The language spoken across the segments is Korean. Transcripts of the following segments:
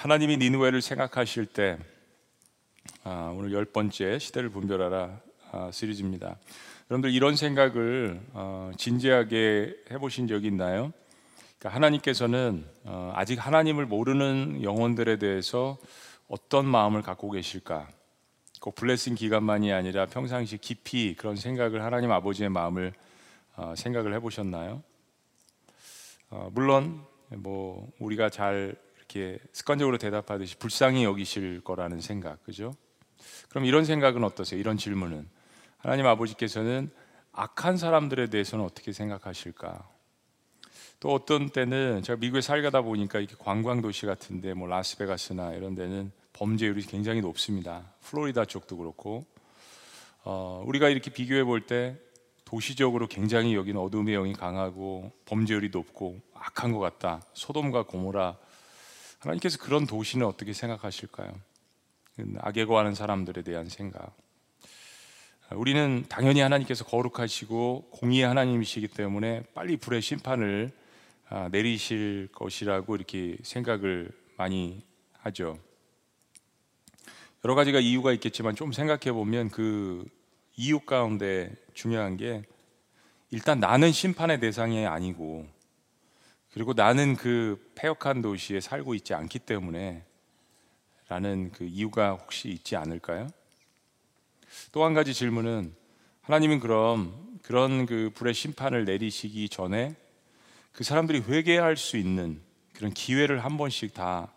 하나님이 니누웨를 생각하실 때 아, 오늘 열 번째 시대를 분별하라 아, 시리즈입니다. 여러분들 이런 생각을 어, 진지하게 해보신 적이 있나요? 그러니까 하나님께서는 어, 아직 하나님을 모르는 영혼들에 대해서 어떤 마음을 갖고 계실까? 꼭 블레싱 기간만이 아니라 평상시 깊이 그런 생각을 하나님 아버지의 마음을 어, 생각을 해보셨나요? 어, 물론 뭐 우리가 잘 이렇게 습관적으로 대답하듯이 불쌍히 여기실 거라는 생각, 그죠? 그럼 이런 생각은 어떠세요? 이런 질문은 하나님 아버지께서는 악한 사람들에 대해서는 어떻게 생각하실까? 또 어떤 때는 제가 미국에 살다 보니까 이렇게 관광 도시 같은데 뭐 라스베가스나 이런 데는 범죄율이 굉장히 높습니다. 플로리다 쪽도 그렇고 어, 우리가 이렇게 비교해 볼 때 도시적으로 굉장히 여기는 어둠의 영이 강하고 범죄율이 높고 악한 것 같다. 소돔과 고모라 하나님께서 그런 도시는 어떻게 생각하실까요? 악에 거하는 사람들에 대한 생각. 우리는 당연히 하나님께서 거룩하시고 공의의 하나님이시기 때문에 빨리 불의 심판을 아, 내리실 것이라고 이렇게 생각을 많이 하죠. 여러 가지가 이유가 있겠지만 좀 생각해 보면 그 이유 가운데 중요한 게 일단 나는 심판의 대상이 아니고 그리고 나는 그 폐역한 도시에 살고 있지 않기 때문에 라는 그 이유가 혹시 있지 않을까요? 또 한 가지 질문은 하나님은 그럼 그런 그 불의 심판을 내리시기 전에 그 사람들이 회개할 수 있는 그런 기회를 한 번씩 다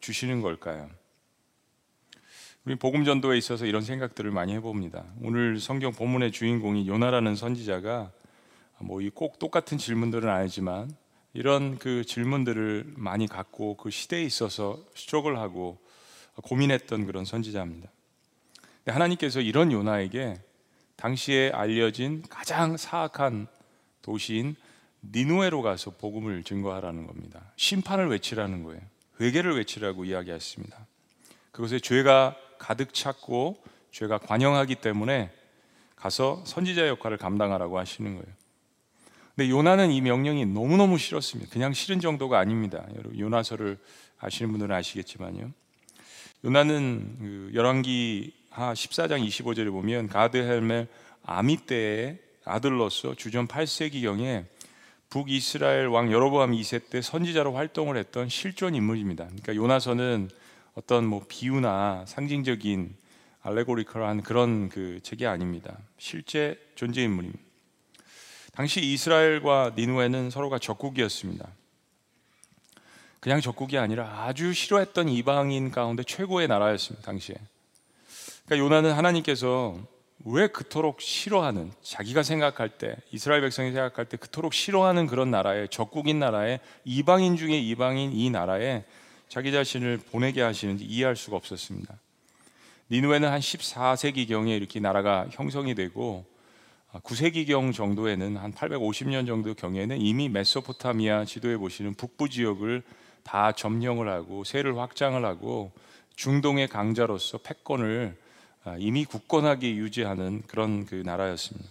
주시는 걸까요? 우리 복음 전도에 있어서 이런 생각들을 많이 해봅니다. 오늘 성경 본문의 주인공이 요나라는 선지자가 뭐 이 꼭 똑같은 질문들은 아니지만 이런 그 질문들을 많이 갖고 그 시대에 있어서 스트럭을하고 고민했던 그런 선지자입니다. 하나님께서 이런 요나에게 당시에 알려진 가장 사악한 도시인 니누에로 가서 복음을 증거하라는 겁니다. 심판을 외치라는 거예요. 회개를 외치라고 이야기했습니다. 그것에 죄가 가득 찼고 죄가 관영하기 때문에 가서 선지자 역할을 감당하라고 하시는 거예요. 근데 요나는 이 명령이 너무너무 싫었습니다. 그냥 싫은 정도가 아닙니다. 여러분 요나서를 아시는 분들은 아시겠지만요. 요나는 그 열왕기 하 14장 25절에 보면 가드 헬멜 아미 때의 아들로서 주전 8세기경에 북이스라엘 왕 여로보암 2세 때 선지자로 활동을 했던 실존 인물입니다. 그러니까 요나서는 어떤 뭐 비유나 상징적인 알레고리컬한 그런 그 책이 아닙니다. 실제 존재 인물입니다. 당시 이스라엘과 니누에는 서로가 적국이었습니다. 그냥 적국이 아니라 아주 싫어했던 이방인 가운데 최고의 나라였습니다. 당시에. 그러니까 요나는 하나님께서 왜 그토록 싫어하는 자기가 생각할 때 이스라엘 백성이 생각할 때 그토록 싫어하는 그런 나라에 적국인 나라에 이방인 중에 이방인 이 나라에 자기 자신을 보내게 하시는지 이해할 수가 없었습니다. 니누에는 한 14세기 경에 이렇게 나라가 형성이 되고 9세기경 정도에는 한 850년 정도 경에는 이미 메소포타미아 지도에 보시는 북부 지역을 다 점령을 하고 세를 확장을 하고 중동의 강자로서 패권을 아, 이미 굳건하게 유지하는 그런 그 나라였습니다.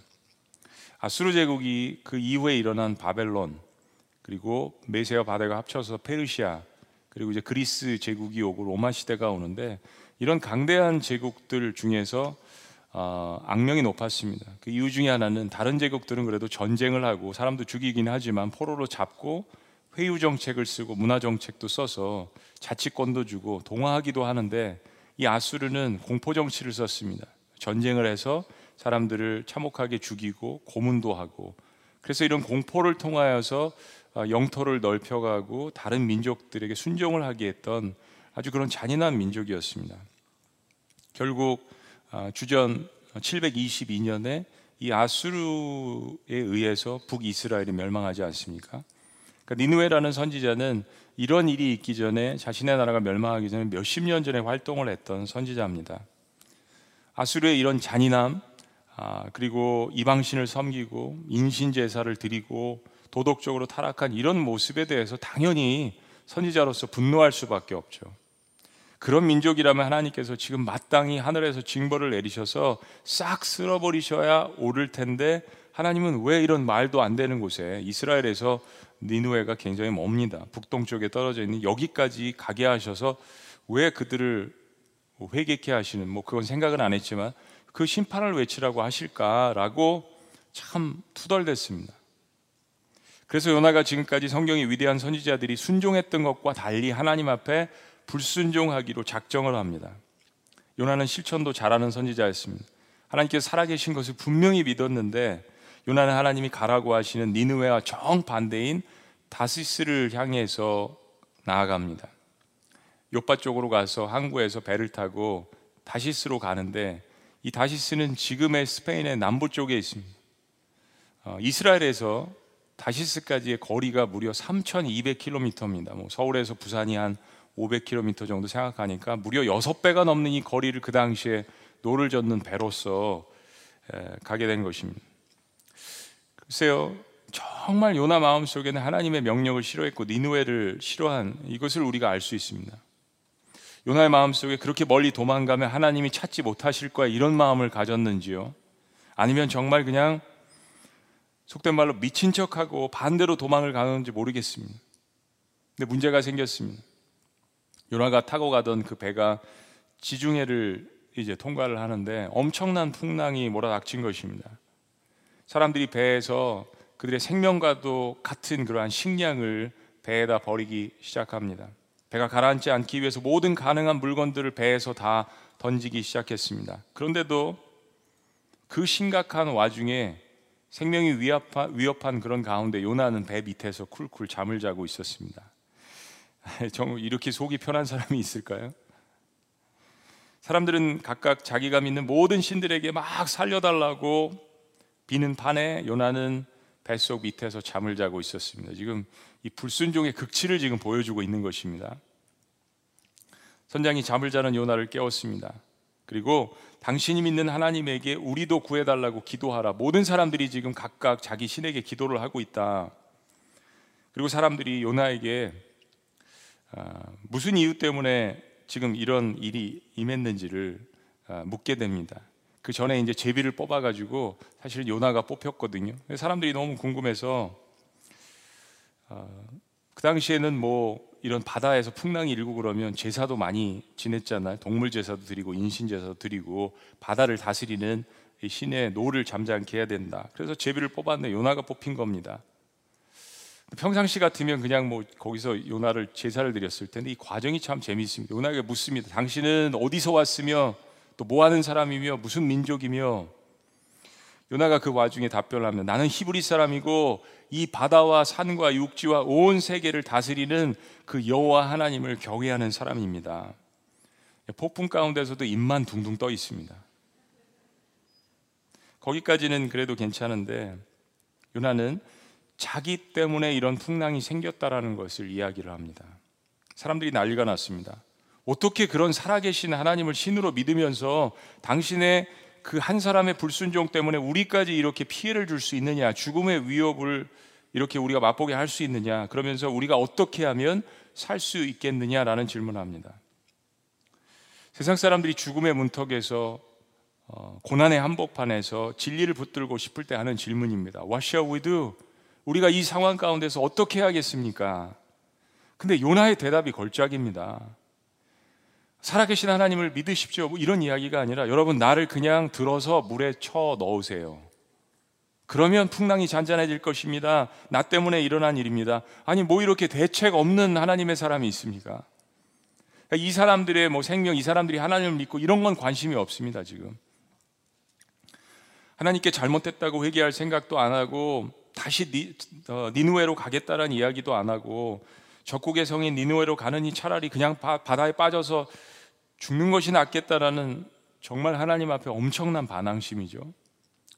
아수르 제국이 그 이후에 일어난 바벨론 그리고 메세와 바다가 합쳐서 페르시아 그리고 이제 그리스 제국이 오고 로마 시대가 오는데 이런 강대한 제국들 중에서 어, 악명이 높았습니다. 그 이유 중에 하나는 다른 제국들은 그래도 전쟁을 하고 사람도 죽이긴 하지만 포로로 잡고 회유 정책을 쓰고 문화 정책도 써서 자치권도 주고 동화하기도 하는데 이 아수르는 공포 정치를 썼습니다. 전쟁을 해서 사람들을 참혹하게 죽이고 고문도 하고 그래서 이런 공포를 통하여서 어, 영토를 넓혀가고 다른 민족들에게 순종을 하게 했던 아주 그런 잔인한 민족이었습니다. 결국 어, 주전 722년에 이 아수르에 의해서 북이스라엘이 멸망하지 않습니까? 그러니까 니누에라는 선지자는 이런 일이 있기 전에 자신의 나라가 멸망하기 전에 몇십 년 전에 활동을 했던 선지자입니다. 아수르의 이런 잔인함, 아, 그리고 이방신을 섬기고 인신 제사를 드리고 도덕적으로 타락한 이런 모습에 대해서 당연히 선지자로서 분노할 수밖에 없죠. 그런 민족이라면 하나님께서 지금 마땅히 하늘에서 징벌을 내리셔서 싹 쓸어버리셔야 옳을 텐데 하나님은 왜 이런 말도 안 되는 곳에 이스라엘에서 니누에가 굉장히 멉니다. 북동쪽에 떨어져 있는 여기까지 가게 하셔서 왜 그들을 회개케 하시는 뭐 그건 생각은 안 했지만 그 심판을 외치라고 하실까라고 참 투덜댔습니다. 그래서 요나가 지금까지 성경의 위대한 선지자들이 순종했던 것과 달리 하나님 앞에 불순종하기로 작정을 합니다. 요나는 실천도 잘하는 선지자였습니다. 하나님께서 살아계신 것을 분명히 믿었는데 요나는 하나님이 가라고 하시는 니느웨와 정반대인 다시스를 향해서 나아갑니다. 요파 쪽으로 가서 항구에서 배를 타고 다시스로 가는데 이 다시스는 지금의 스페인의 남부 쪽에 있습니다. 어, 이스라엘에서 다시스까지의 거리가 무려 3,200km입니다. 뭐 서울에서 부산이 한 500km 정도 생각하니까 무려 6배가 넘는 이 거리를 그 당시에 노를 젓는 배로서 가게 된 것입니다. 글쎄요, 정말 요나 마음속에는 하나님의 명령을 싫어했고 니느웨를 싫어한 이것을 우리가 알 수 있습니다. 요나의 마음속에 그렇게 멀리 도망가면 하나님이 찾지 못하실 거야 이런 마음을 가졌는지요? 아니면 정말 그냥 속된 말로 미친 척하고 반대로 도망을 가는지 모르겠습니다. 근데 문제가 생겼습니다. 요나가 타고 가던 그 배가 지중해를 이제 통과를 하는데 엄청난 풍랑이 몰아닥친 것입니다. 사람들이 배에서 그들의 생명과도 같은 그러한 식량을 배에다 버리기 시작합니다. 배가 가라앉지 않기 위해서 모든 가능한 물건들을 배에서 다 던지기 시작했습니다. 그런데도 그 심각한 와중에 생명이 위협한, 위협한 그런 가운데 요나는 배 밑에서 쿨쿨 잠을 자고 있었습니다. 정말 이렇게 속이 편한 사람이 있을까요? 사람들은 각각 자기가 믿는 모든 신들에게 막 살려달라고 비는 판에 요나는 뱃속 밑에서 잠을 자고 있었습니다. 지금 이 불순종의 극치를 지금 보여주고 있는 것입니다. 선장이 잠을 자는 요나를 깨웠습니다. 그리고 당신이 믿는 하나님에게 우리도 구해달라고 기도하라. 모든 사람들이 지금 각각 자기 신에게 기도를 하고 있다. 그리고 사람들이 요나에게 아, 무슨 이유 때문에 지금 이런 일이 임했는지를 아, 묻게 됩니다. 그 전에 이제 제비를 뽑아가지고 사실 요나가 뽑혔거든요. 사람들이 너무 궁금해서 아, 그 당시에는 뭐 이런 바다에서 풍랑이 일고 그러면 제사도 많이 지냈잖아요. 동물 제사도 드리고 인신 제사도 드리고 바다를 다스리는 신의 노를 잠잠케 해야 된다. 그래서 제비를 뽑았는데 요나가 뽑힌 겁니다. 평상시 같으면 그냥 뭐 거기서 요나를 제사를 드렸을 텐데 이 과정이 참 재미있습니다. 요나에게 묻습니다. 당신은 어디서 왔으며 또 뭐 하는 사람이며 무슨 민족이며 요나가 그 와중에 답변을 하면 나는 히브리 사람이고 이 바다와 산과 육지와 온 세계를 다스리는 그 여호와 하나님을 경외하는 사람입니다. 폭풍 가운데서도 입만 둥둥 떠 있습니다. 거기까지는 그래도 괜찮은데 요나는 자기 때문에 이런 풍랑이 생겼다라는 것을 이야기를 합니다. 사람들이 난리가 났습니다. 어떻게 그런 살아계신 하나님을 신으로 믿으면서 당신의 그 한 사람의 불순종 때문에 우리까지 이렇게 피해를 줄 수 있느냐, 죽음의 위협을 이렇게 우리가 맛보게 할 수 있느냐, 그러면서 우리가 어떻게 하면 살 수 있겠느냐라는 질문을 합니다. 세상 사람들이 죽음의 문턱에서 어, 고난의 한복판에서 진리를 붙들고 싶을 때 하는 질문입니다. What shall we do? 우리가 이 상황 가운데서 어떻게 해야겠습니까? 근데 요나의 대답이 걸작입니다. 살아계신 하나님을 믿으십시오. 뭐 이런 이야기가 아니라 여러분 나를 그냥 들어서 물에 쳐 넣으세요. 그러면 풍랑이 잔잔해질 것입니다. 나 때문에 일어난 일입니다. 아니 뭐 이렇게 대책 없는 하나님의 사람이 있습니까? 이 사람들의 뭐 생명, 이 사람들이 하나님을 믿고 이런 건 관심이 없습니다 지금. 하나님께 잘못했다고 회개할 생각도 안 하고 다시 니, 어, 니누에로 가겠다라는 이야기도 안 하고 적국의 성인 니누에로 가느니 차라리 그냥 바, 바다에 빠져서 죽는 것이 낫겠다라는 정말 하나님 앞에 엄청난 반항심이죠.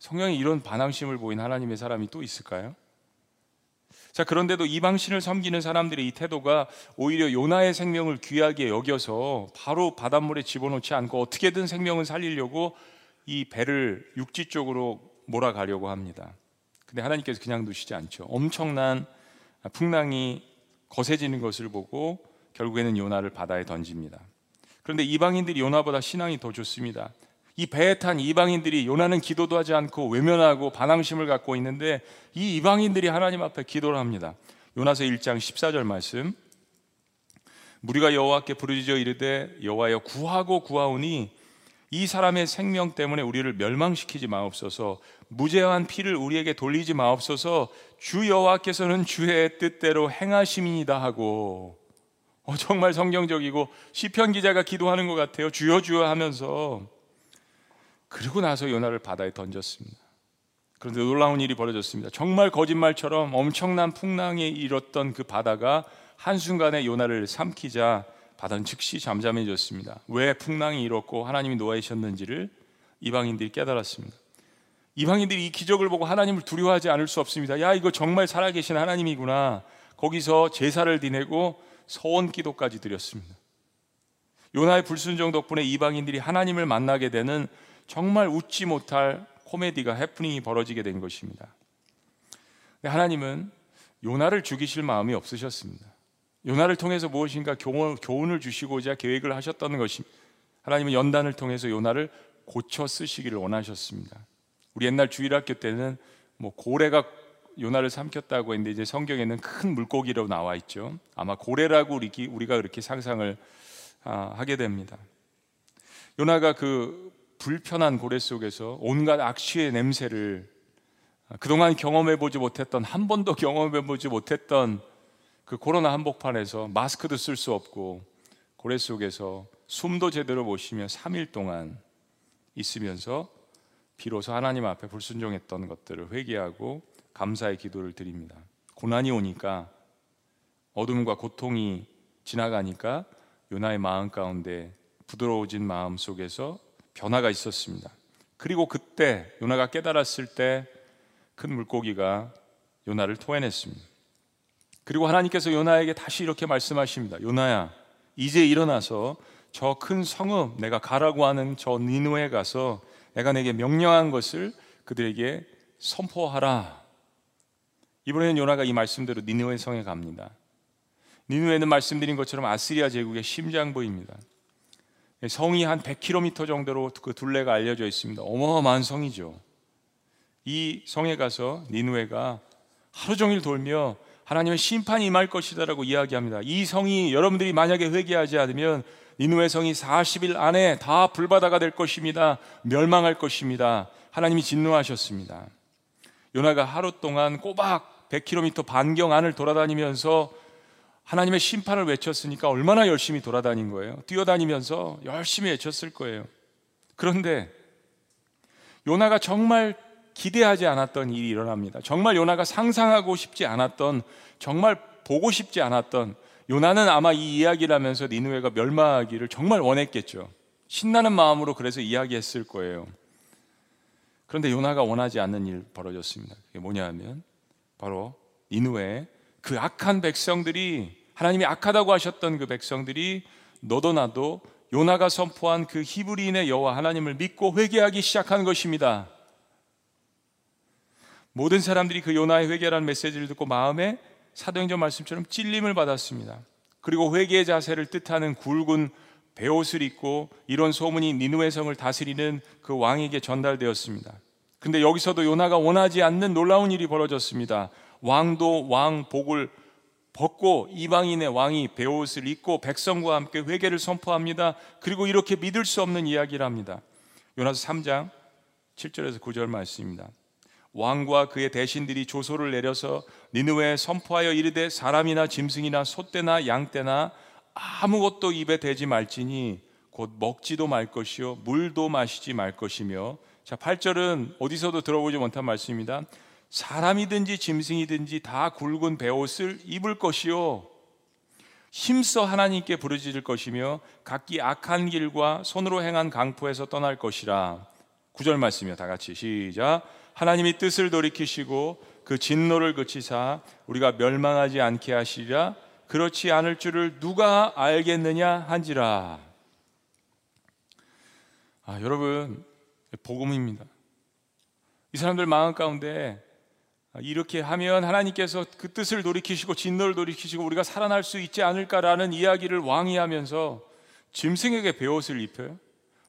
성경에 이런 반항심을 보인 하나님의 사람이 또 있을까요? 자, 그런데도 이방신을 섬기는 사람들의 이 태도가 오히려 요나의 생명을 귀하게 여겨서 바로 바닷물에 집어넣지 않고 어떻게든 생명을 살리려고 이 배를 육지 쪽으로 몰아가려고 합니다. 근데 하나님께서 그냥 두시지 않죠. 엄청난 풍랑이 거세지는 것을 보고 결국에는 요나를 바다에 던집니다. 그런데 이방인들이 요나보다 신앙이 더 좋습니다. 이 배에 탄 이방인들이 요나는 기도도 하지 않고 외면하고 반항심을 갖고 있는데 이 이방인들이 하나님 앞에 기도를 합니다. 요나서 1장 14절 말씀. 무리가 여호와께 부르짖어 이르되 여호와여 구하고 구하오니 이 사람의 생명 때문에 우리를 멸망시키지 마옵소서. 무죄한 피를 우리에게 돌리지 마옵소서. 주 여호와께서는 주의 뜻대로 행하심이니다 하고. 어, 정말 성경적이고 시편 기자가 기도하는 것 같아요. 주여 주여 하면서. 그리고 나서 요나를 바다에 던졌습니다. 그런데 놀라운 일이 벌어졌습니다. 정말 거짓말처럼 엄청난 풍랑에 일었던 그 바다가 한순간에 요나를 삼키자 바다는 즉시 잠잠해졌습니다. 왜 풍랑이 일었고 하나님이 노하셨는지를 이방인들이 깨달았습니다. 이방인들이 이 기적을 보고 하나님을 두려워하지 않을 수 없습니다. 야, 이거 정말 살아계신 하나님이구나. 거기서 제사를 지내고 서원 기도까지 드렸습니다. 요나의 불순종 덕분에 이방인들이 하나님을 만나게 되는 정말 웃지 못할 코미디가 해프닝이 벌어지게 된 것입니다. 하나님은 요나를 죽이실 마음이 없으셨습니다. 요나를 통해서 무엇인가 교훈 을 주시고자 계획을 하셨다는 것입니다. 하나님은 연단을 통해서 요나를 고쳐 쓰시기를 원하셨습니다. 우리 옛날 주일학교 때는 뭐 고래가 요나를 삼켰다고 했는데 이제 성경에는 큰 물고기로 나와 있죠. 아마 고래라고 우리가 그렇게 상상을 아, 하게 됩니다. 요나가 그 불편한 고래 속에서 온갖 악취의 냄새를 그동안 경험해 보지 못했던 한 번도 경험해 보지 못했던 그 코로나 한복판에서 마스크도 쓸 수 없고 고래 속에서 숨도 제대로 못 쉬며 3일 동안 있으면서 비로소 하나님 앞에 불순종했던 것들을 회개하고 감사의 기도를 드립니다. 고난이 오니까 어둠과 고통이 지나가니까 요나의 마음 가운데 부드러워진 마음 속에서 변화가 있었습니다. 그리고 그때 요나가 깨달았을 때 큰 물고기가 요나를 토해냈습니다. 그리고 하나님께서 요나에게 다시 이렇게 말씀하십니다. 요나야, 이제 일어나서 저 큰 성읍 내가 가라고 하는 저 니누에 가서 내가 내게 명령한 것을 그들에게 선포하라. 이번에는 요나가 이 말씀대로 니누에 성에 갑니다. 니누에는 말씀드린 것처럼 아시리아 제국의 심장부입니다. 성이 한 100km 정도로 그 둘레가 알려져 있습니다. 어마어마한 성이죠. 이 성에 가서 니누에가 하루 종일 돌며 하나님의 심판이 임할 것이다라고 이야기합니다. 이 성이 여러분들이 만약에 회개하지 않으면 니누의 성이 40일 안에 다 불바다가 될 것입니다. 멸망할 것입니다. 하나님이 진노하셨습니다. 요나가 하루 동안 꼬박 100km 반경 안을 돌아다니면서 하나님의 심판을 외쳤으니까 얼마나 열심히 돌아다닌 거예요. 뛰어다니면서 열심히 외쳤을 거예요. 그런데 요나가 정말 기대하지 않았던 일이 일어납니다. 정말 요나가 상상하고 싶지 않았던 정말 보고 싶지 않았던 요나는 아마 이 이야기를 하면서 니누웨가 멸망하기를 정말 원했겠죠. 신나는 마음으로 그래서 이야기했을 거예요. 그런데 요나가 원하지 않는 일 벌어졌습니다. 그게 뭐냐면 바로 니누웨 그 악한 백성들이 하나님이 악하다고 하셨던 그 백성들이 너도 나도 요나가 선포한 그 히브리인의 여호와 하나님을 믿고 회개하기 시작한 것입니다. 모든 사람들이 그 요나의 회개라는 메시지를 듣고 마음에 사도행전 말씀처럼 찔림을 받았습니다. 그리고 회개의 자세를 뜻하는 굵은 베옷을 입고 이런 소문이 니누의 성을 다스리는 그 왕에게 전달되었습니다. 근데 여기서도 요나가 원하지 않는 놀라운 일이 벌어졌습니다. 왕도 왕복을 벗고 이방인의 왕이 베옷을 입고 백성과 함께 회개를 선포합니다. 그리고 이렇게 믿을 수 없는 이야기를 합니다. 요나서 3장 7절에서 9절 말씀입니다. 왕과 그의 대신들이 조소를 내려서 니느웨에 선포하여 이르되 사람이나 짐승이나 소떼나 양떼나 아무것도 입에 대지 말지니 곧 먹지도 말 것이요 물도 마시지 말 것이며 자 8절은 어디서도 들어보지 못한 말씀입니다. 사람이든지 짐승이든지 다 굵은 베옷을 입을 것이요 힘써 하나님께 부르짖을 것이며 각기 악한 길과 손으로 행한 강포에서 떠날 것이라. 구절 말씀이요. 다 같이 시작. 하나님이 뜻을 돌이키시고 그 진노를 그치사 우리가 멸망하지 않게 하시리라 그렇지 않을 줄을 누가 알겠느냐 한지라. 아, 여러분, 복음입니다. 이 사람들 마음 가운데 이렇게 하면 하나님께서 그 뜻을 돌이키시고 진노를 돌이키시고 우리가 살아날 수 있지 않을까라는 이야기를 왕이 하면서 짐승에게 배옷을 입혀요.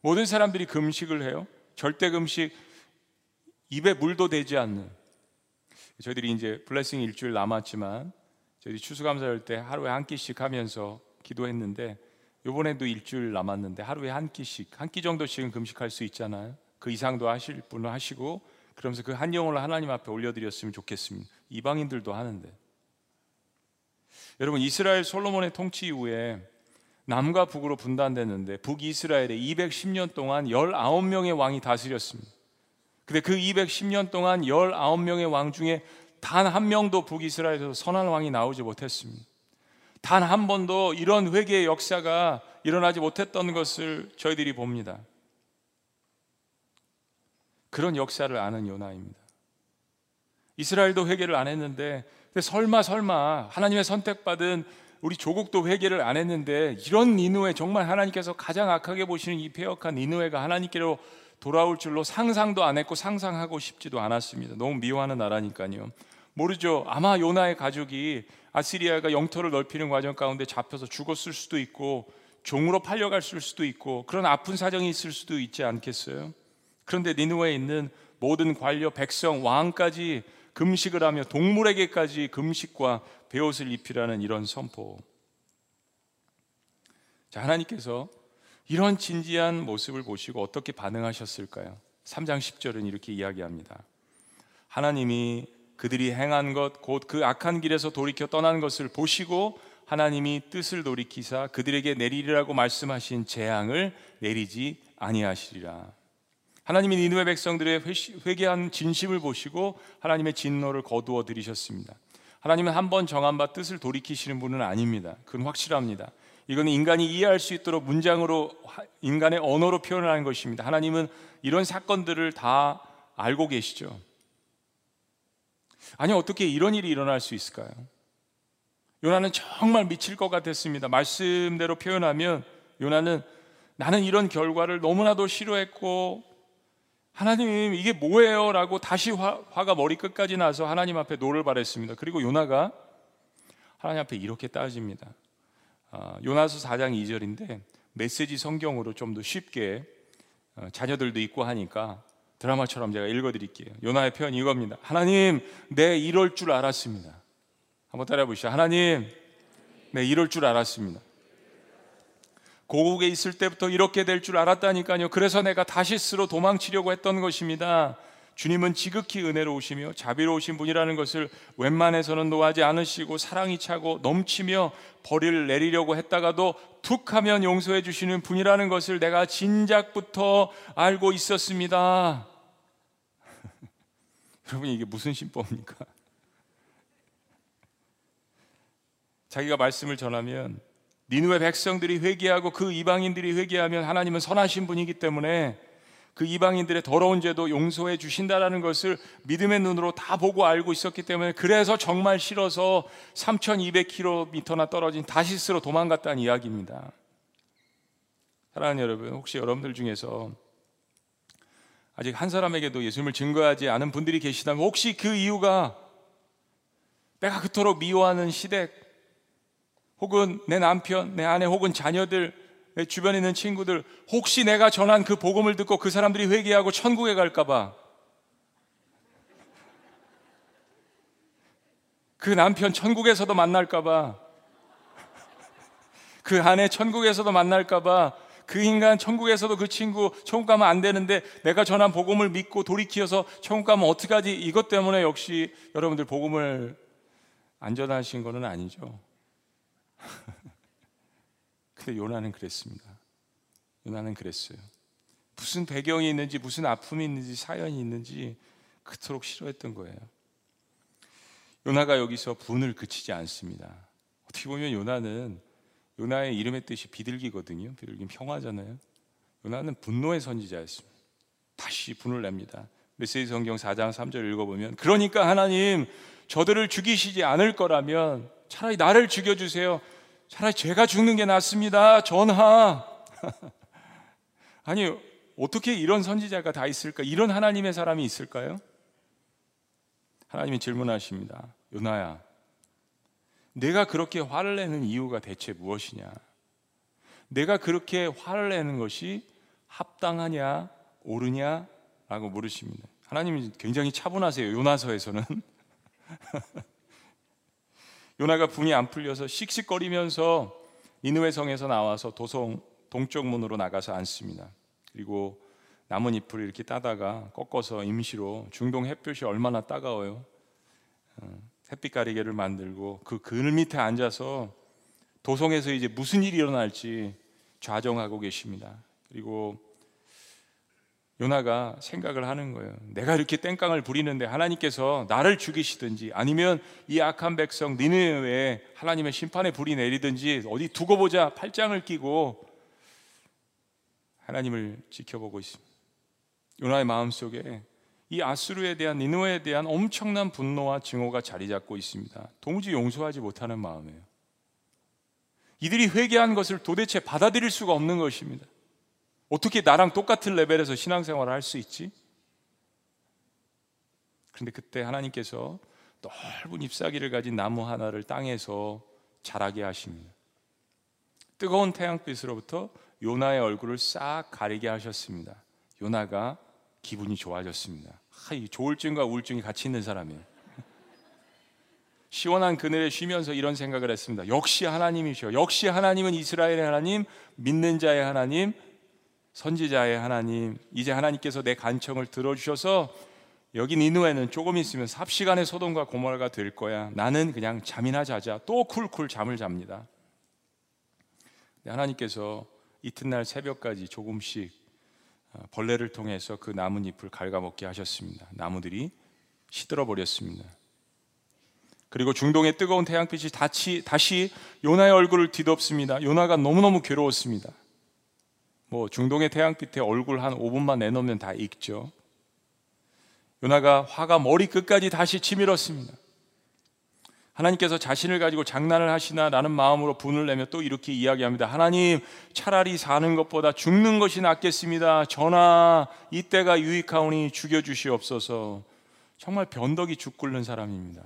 모든 사람들이 금식을 해요. 절대 금식, 입에 물도 되지 않는 저희들이 이제 블레싱 일주일 남았지만 저희 추수감사할 때 하루에 한 끼씩 하면서 기도했는데 이번에도 일주일 남았는데 하루에 한 끼씩 한 끼 정도씩은 금식할 수 있잖아요. 그 이상도 하실 분은 하시고 그러면서 그 한 영혼을 하나님 앞에 올려드렸으면 좋겠습니다. 이방인들도 하는데 여러분 이스라엘 솔로몬의 통치 이후에 남과 북으로 분단됐는데 북이스라엘에 210년 동안 19명의 왕이 다스렸습니다. 근데 그 210년 동안 19명의 왕 중에 단 한 명도 북이스라엘에서 선한 왕이 나오지 못했습니다. 단 한 번도 이런 회개의 역사가 일어나지 못했던 것을 저희들이 봅니다. 그런 역사를 아는 요나입니다. 이스라엘도 회개를 안 했는데 설마 설마 하나님의 선택받은 우리 조국도 회개를 안 했는데 이런 니누에 정말 하나님께서 가장 악하게 보시는 이 폐역한 니누에가 하나님께로 돌아올 줄로 상상도 안 했고 상상하고 싶지도 않았습니다. 너무 미워하는 나라니까요. 모르죠. 아마 요나의 가족이 아시리아가 영토를 넓히는 과정 가운데 잡혀서 죽었을 수도 있고 종으로 팔려갔을 수도 있고 그런 아픈 사정이 있을 수도 있지 않겠어요? 그런데 니누에 있는 모든 관료, 백성, 왕까지 금식을 하며 동물에게까지 금식과 베옷을 입히라는 이런 선포. 자, 하나님께서 이런 진지한 모습을 보시고 어떻게 반응하셨을까요? 3장 10절은 이렇게 이야기합니다. 하나님이 그들이 행한 것, 곧 그 악한 길에서 돌이켜 떠난 것을 보시고 하나님이 뜻을 돌이키사 그들에게 내리리라고 말씀하신 재앙을 내리지 아니하시리라. 하나님이 니누의 백성들의 회개한 진심을 보시고 하나님의 진노를 거두어 들이셨습니다. 하나님은 한 번 정한 바 뜻을 돌이키시는 분은 아닙니다. 그건 확실합니다. 이건 인간이 이해할 수 있도록 문장으로 인간의 언어로 표현하는 것입니다. 하나님은 이런 사건들을 다 알고 계시죠. 아니 어떻게 이런 일이 일어날 수 있을까요? 요나는 정말 미칠 것 같았습니다. 말씀대로 표현하면 요나는 나는 이런 결과를 너무나도 싫어했고 하나님 이게 뭐예요? 라고 다시 화, 가 머리 끝까지 나서 하나님 앞에 노를 발했습니다. 그리고 요나가 하나님 앞에 이렇게 따집니다. 아, 요나서 4장 2절인데 메시지 성경으로 좀 더 쉽게 어, 자녀들도 있고 하니까 드라마처럼 제가 읽어드릴게요. 요나의 표현 이겁니다. 하나님, 내 이럴 줄 알았습니다. 한번 따라해 보시죠. 하나님, 내 이럴 줄 알았습니다. 고국에 있을 때부터 이렇게 될 줄 알았다니까요. 그래서 내가 다시스로 도망치려고 했던 것입니다. 주님은 지극히 은혜로우시며 자비로우신 분이라는 것을 웬만해서는 노하지 않으시고 사랑이 차고 넘치며 벌을 내리려고 했다가도 툭 하면 용서해 주시는 분이라는 것을 내가 진작부터 알고 있었습니다. 여러분 이게 무슨 신법입니까? 자기가 말씀을 전하면 니누의 백성들이 회개하고 그 이방인들이 회개하면 하나님은 선하신 분이기 때문에 그 이방인들의 더러운 죄도 용서해 주신다라는 것을 믿음의 눈으로 다 보고 알고 있었기 때문에 그래서 정말 싫어서 3200km나 떨어진 다시스로 도망갔다는 이야기입니다. 사랑하는 여러분, 혹시 여러분들 중에서 아직 한 사람에게도 예수님을 증거하지 않은 분들이 계시다면 혹시 그 이유가 내가 그토록 미워하는 시댁, 혹은 내 남편, 내 아내, 혹은 자녀들, 내 주변에 있는 친구들, 혹시 내가 전한 그 복음을 듣고 그 사람들이 회개하고 천국에 갈까봐, 그 남편 천국에서도 만날까봐, 그 아내 천국에서도 만날까봐, 그 인간 천국에서도 그 친구 천국 가면 안 되는데 내가 전한 복음을 믿고 돌이키어서 천국 가면 어떡하지? 이것 때문에 역시 여러분들 복음을 안 전하신 거는 아니죠. 근데 요나는 그랬습니다. 요나는 그랬어요. 무슨 배경이 있는지, 무슨 아픔이 있는지, 사연이 있는지 그토록 싫어했던 거예요. 요나가 여기서 분을 그치지 않습니다. 어떻게 보면 요나는 요나의 이름의 뜻이 비둘기거든요. 비둘기는 평화잖아요. 요나는 분노의 선지자였습니다. 다시 분을 냅니다. 메시지 성경 4장 3절 읽어보면 그러니까 하나님 저들을 죽이시지 않을 거라면 차라리 나를 죽여주세요. 차라리 제가 죽는 게 낫습니다. 전하. 아니, 어떻게 이런 선지자가 다 있을까? 이런 하나님의 사람이 있을까요? 하나님이 질문하십니다. 요나야, 내가 그렇게 화를 내는 이유가 대체 무엇이냐? 내가 그렇게 화를 내는 것이 합당하냐, 옳으냐? 라고 물으십니다. 하나님이 굉장히 차분하세요. 요나서에서는. 요나가 분이 안 풀려서 씩씩거리면서 니느웨 성에서 나와서 도성 동쪽 문으로 나가서 앉습니다. 그리고 나뭇잎을 이렇게 따다가 꺾어서 임시로 중동 햇볕이 얼마나 따가워요. 어, 햇빛 가리개를 만들고 그 그늘 밑에 앉아서 도성에서 이제 무슨 일이 일어날지 좌정하고 계십니다. 그리고 요나가 생각을 하는 거예요. 내가 이렇게 땡깡을 부리는데 하나님께서 나를 죽이시든지 아니면 이 악한 백성 니느웨에 하나님의 심판의 불이 내리든지 어디 두고 보자 팔짱을 끼고 하나님을 지켜보고 있습니다. 요나의 마음 속에 이 아수르에 대한 니느웨에 대한 엄청난 분노와 증오가 자리 잡고 있습니다. 도무지 용서하지 못하는 마음이에요. 이들이 회개한 것을 도대체 받아들일 수가 없는 것입니다. 어떻게 나랑 똑같은 레벨에서 신앙생활을 할 수 있지? 그런데 그때 하나님께서 넓은 잎사귀를 가진 나무 하나를 땅에서 자라게 하십니다. 뜨거운 태양빛으로부터 요나의 얼굴을 싹 가리게 하셨습니다. 요나가 기분이 좋아졌습니다. 하, 이 조울증과 우울증이 같이 있는 사람이에요. 시원한 그늘에 쉬면서 이런 생각을 했습니다. 역시 하나님이셔. 역시 하나님은 이스라엘의 하나님, 믿는 자의 하나님, 선지자의 하나님. 이제 하나님께서 내 간청을 들어주셔서 여기 니누에는 조금 있으면 삽시간의 소돔과 고모라가 될 거야. 나는 그냥 잠이나 자자. 또 쿨쿨 잠을 잡니다. 하나님께서 이튿날 새벽까지 조금씩 어, 벌레를 통해서 그 나뭇잎을 갉아먹게 하셨습니다. 나무들이 시들어 버렸습니다. 그리고 중동의 뜨거운 태양빛이 다시, 다시 요나의 얼굴을 뒤덮습니다. 요나가 너무너무 괴로웠습니다. 뭐 중동의 태양빛에 얼굴 한 5분만 내놓으면 다 익죠. 요나가 화가 머리 끝까지 다시 치밀었습니다. 하나님께서 자신을 가지고 장난을 하시나라는 마음으로 분을 내며 또 이렇게 이야기합니다. 하나님, 차라리 사는 것보다 죽는 것이 낫겠습니다. 전하, 이때가 유익하오니 죽여주시옵소서. 정말 변덕이 죽 끓는 사람입니다.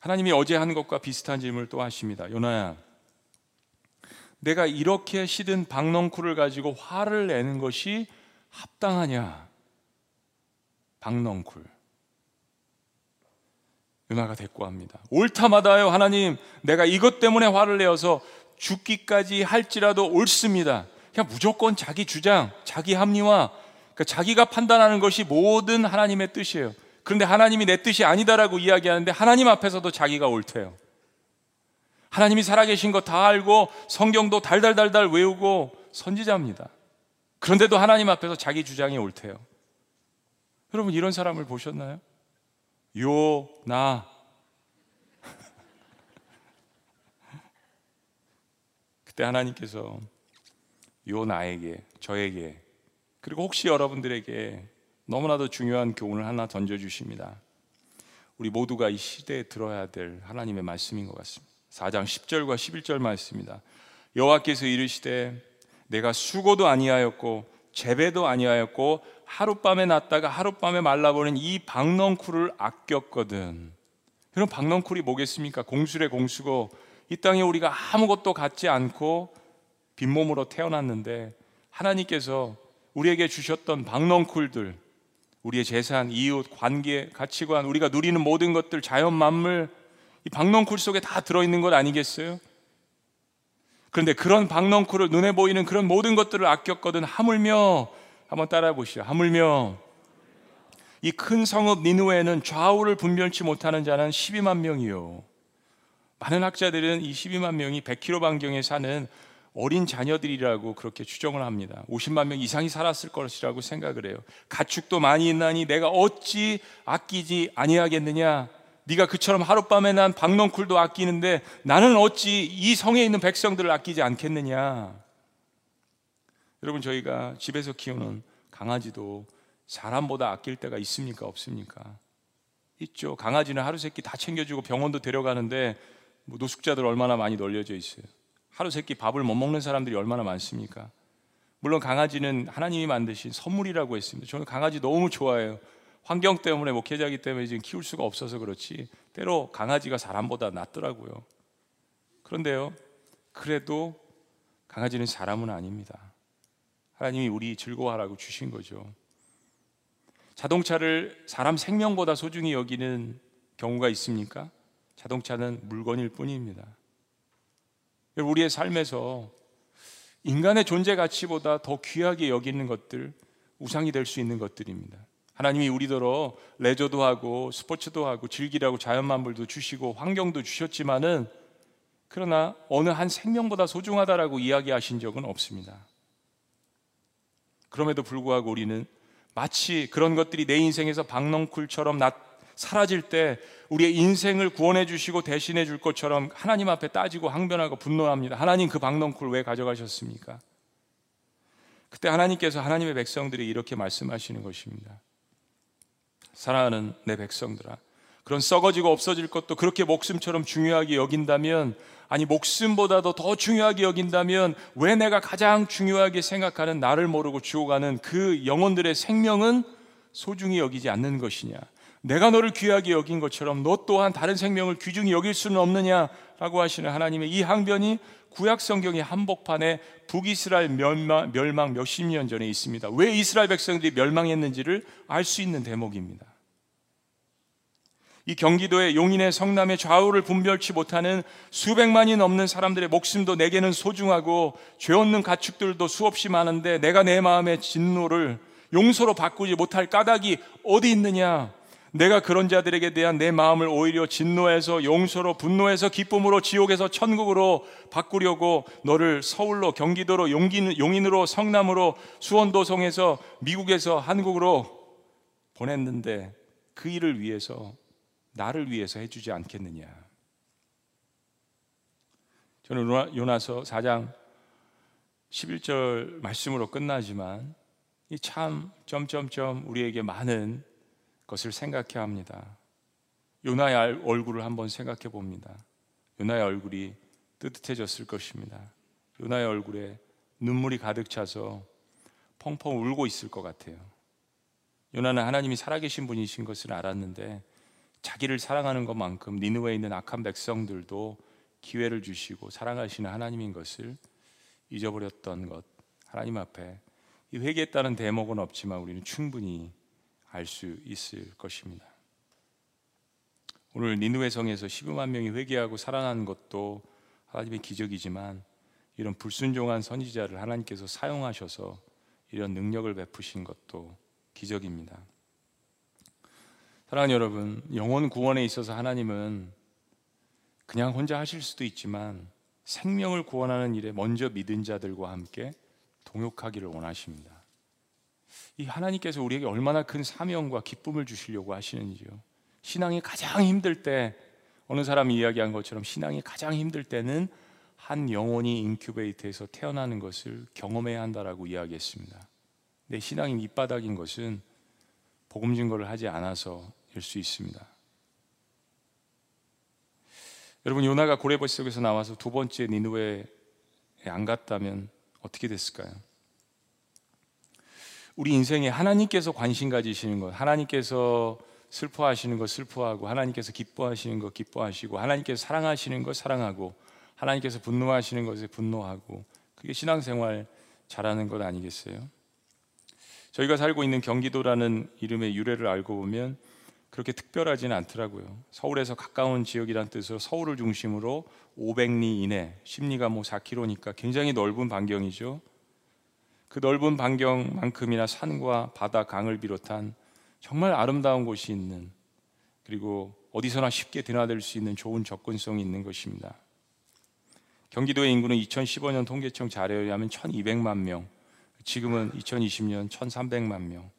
하나님이 어제 한 것과 비슷한 질문을 또 하십니다. 요나야, 내가 이렇게 시든 박넝쿨을 가지고 화를 내는 것이 합당하냐? 박넝쿨. 요나가 대꾸합니다. 옳다마다요, 하나님. 내가 이것 때문에 화를 내어서 죽기까지 할지라도 옳습니다. 그냥 무조건 자기 주장, 자기 합리화, 그러니까 자기가 판단하는 것이 모든 하나님의 뜻이에요. 그런데 하나님이 내 뜻이 아니다라고 이야기하는데 하나님 앞에서도 자기가 옳대요. 하나님이 살아계신 거 다 알고 성경도 달달달달 외우고 선지자입니다. 그런데도 하나님 앞에서 자기 주장이 옳대요. 여러분 이런 사람을 보셨나요? 요, 나. 그때 하나님께서 요 나에게, 저에게, 그리고 혹시 여러분들에게 너무나도 중요한 교훈을 하나 던져 주십니다. 우리 모두가 이 시대에 들어야 될 하나님의 말씀인 것 같습니다. 4장 10절과 11절 말씀입니다. 여호와께서 이르시되 내가 수고도 아니하였고 재배도 아니하였고 하룻밤에 났다가 하룻밤에 말라버린 이 박넝쿨을 아꼈거든. 여러분 박넝쿨이 뭐겠습니까? 공술의 공수고 이 땅에 우리가 아무것도 갖지 않고 빈몸으로 태어났는데 하나님께서 우리에게 주셨던 박넝쿨들 우리의 재산, 이웃, 관계, 가치관, 우리가 누리는 모든 것들, 자연 만물 이 박넝쿨 속에 다 들어있는 것 아니겠어요? 그런데 그런 박넝쿨을 눈에 보이는 그런 모든 것들을 아꼈거든 하물며 한번 따라해 보시죠. 하물며 이 큰 성읍 니누에는 좌우를 분별치 못하는 자는 12만 명이요. 많은 학자들은 이 12만 명이 100km 반경에 사는 어린 자녀들이라고 그렇게 추정을 합니다. 50만 명 이상이 살았을 것이라고 생각을 해요. 가축도 많이 있나니 내가 어찌 아끼지 아니하겠느냐? 네가 그처럼 하룻밤에 난 박넝쿨도 아끼는데 나는 어찌 이 성에 있는 백성들을 아끼지 않겠느냐? 여러분 저희가 집에서 키우는 강아지도 사람보다 아낄 때가 있습니까? 없습니까? 있죠. 강아지는 하루 세끼 다 챙겨주고 병원도 데려가는데 뭐 노숙자들 얼마나 많이 널려져 있어요. 하루 세끼 밥을 못 먹는 사람들이 얼마나 많습니까? 물론 강아지는 하나님이 만드신 선물이라고 했습니다. 저는 강아지 너무 좋아해요. 환경 때문에 목회자기 때문에 지금 키울 수가 없어서 그렇지 때로 강아지가 사람보다 낫더라고요. 그런데요, 그래도 강아지는 사람은 아닙니다. 하나님이 우리 즐거워하라고 주신 거죠. 자동차를 사람 생명보다 소중히 여기는 경우가 있습니까? 자동차는 물건일 뿐입니다. 우리의 삶에서 인간의 존재 가치보다 더 귀하게 여기는 것들, 우상이 될 수 있는 것들입니다. 하나님이 우리더러 레저도 하고 스포츠도 하고 즐기라고 자연만물도 주시고 환경도 주셨지만은 그러나 어느 한 생명보다 소중하다라고 이야기하신 적은 없습니다. 그럼에도 불구하고 우리는 마치 그런 것들이 내 인생에서 박넝쿨처럼 나, 사라질 때 우리의 인생을 구원해 주시고 대신해 줄 것처럼 하나님 앞에 따지고 항변하고 분노합니다. 하나님 그 박넝쿨 왜 가져가셨습니까? 그때 하나님께서 하나님의 백성들이 이렇게 말씀하시는 것입니다. 사랑하는 내 백성들아, 그런 썩어지고 없어질 것도 그렇게 목숨처럼 중요하게 여긴다면, 아니, 목숨보다도 더 중요하게 여긴다면, 왜 내가 가장 중요하게 생각하는 나를 모르고 죽어가는 그 영혼들의 생명은 소중히 여기지 않는 것이냐? 내가 너를 귀하게 여긴 것처럼 너 또한 다른 생명을 귀중히 여길 수는 없느냐라고 하시는 하나님의 이 항변이 구약 성경의 한복판에 북이스라엘 멸망, 멸망 몇십 년 전에 있습니다. 왜 이스라엘 백성들이 멸망했는지를 알 수 있는 대목입니다. 이 경기도의 용인의 성남의 좌우를 분별치 못하는 수백만이 넘는 사람들의 목숨도 내게는 소중하고 죄 없는 가축들도 수없이 많은데 내가 내 마음의 진노를 용서로 바꾸지 못할 까닭이 어디 있느냐? 내가 그런 자들에게 대한 내 마음을 오히려 진노해서 용서로 분노해서 기쁨으로 지옥에서 천국으로 바꾸려고 너를 서울로 경기도로 용인, 용인으로 성남으로 수원도성에서 미국에서 한국으로 보냈는데 그 일을 위해서 나를 위해서 해주지 않겠느냐. 저는 요나서 4장 11절 말씀으로 끝나지만 이참 점점점 우리에게 많은 것을 생각해야 합니다. 요나의 얼굴을 한번 생각해 봅니다. 요나의 얼굴이 뜨뜻해졌을 것입니다. 요나의 얼굴에 눈물이 가득 차서 펑펑 울고 있을 것 같아요. 요나는 하나님이 살아계신 분이신 것을 알았는데 자기를 사랑하는 것만큼 니느웨에 있는 악한 백성들도 기회를 주시고 사랑하시는 하나님인 것을 잊어버렸던 것 하나님 앞에 회개했다는 대목은 없지만 우리는 충분히 알 수 있을 것입니다. 오늘 니누의 성에서 12만 명이 회개하고 살아난 것도 하나님의 기적이지만 이런 불순종한 선지자를 하나님께서 사용하셔서 이런 능력을 베푸신 것도 기적입니다. 사랑하는 여러분, 영혼 구원에 있어서 하나님은 그냥 혼자 하실 수도 있지만 생명을 구원하는 일에 먼저 믿은 자들과 함께 동역하기를 원하십니다. 이 하나님께서 우리에게 얼마나 큰 사명과 기쁨을 주시려고 하시는지요. 신앙이 가장 힘들 때 어느 사람이 이야기한 것처럼 신앙이 가장 힘들 때는 한 영혼이 인큐베이트에서 태어나는 것을 경험해야 한다라고 이야기했습니다. 내 신앙이 밑바닥인 것은 복음 증거를 하지 않아서일 수 있습니다. 여러분 요나가 고레벌 속에서 나와서 두 번째 니누에안 갔다면 어떻게 됐을까요? 우리 인생에 하나님께서 관심 가지시는 것, 하나님께서 슬퍼하시는 것 슬퍼하고, 하나님께서 기뻐하시는 것 기뻐하시고, 하나님께서 사랑하시는 것 사랑하고, 하나님께서 분노하시는 것에 분노하고, 그게 신앙생활 잘하는 것 아니겠어요? 저희가 살고 있는 경기도라는 이름의 유래를 알고 보면 그렇게 특별하지는 않더라고요. 서울에서 가까운 지역이란 뜻으로 서울을 중심으로 500리 이내, 심리가 뭐 4km니까 굉장히 넓은 반경이죠. 그 넓은 반경만큼이나 산과 바다, 강을 비롯한 정말 아름다운 곳이 있는 그리고 어디서나 쉽게 드나들 수 있는 좋은 접근성이 있는 것입니다. 경기도의 인구는 2015년 통계청 자료에 의하면 1,200만 명, 지금은 2020년 1,300만 명.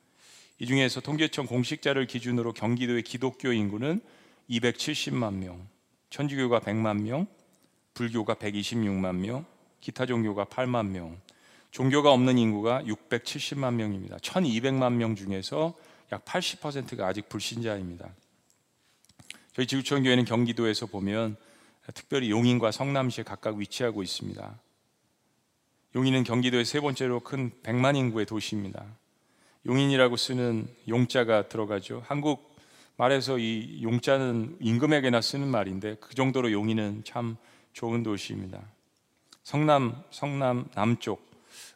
이 중에서 통계청 공식 자료를 기준으로 경기도의 기독교 인구는 270만 명, 천주교가 100만 명, 불교가 126만 명, 기타 종교가 8만 명, 종교가 없는 인구가 670만 명입니다. 1200만 명 중에서 약 80%가 아직 불신자입니다. 저희 지구촌 교회는 경기도에서 보면 특별히 용인과 성남시에 각각 위치하고 있습니다. 용인은 경기도의 세 번째로 큰 100만 인구의 도시입니다. 용인이라고 쓰는 용자가 들어가죠. 한국 말에서 이 용자는 임금에게나 쓰는 말인데 그 정도로 용인은 참 좋은 도시입니다. 성남, 성남 남쪽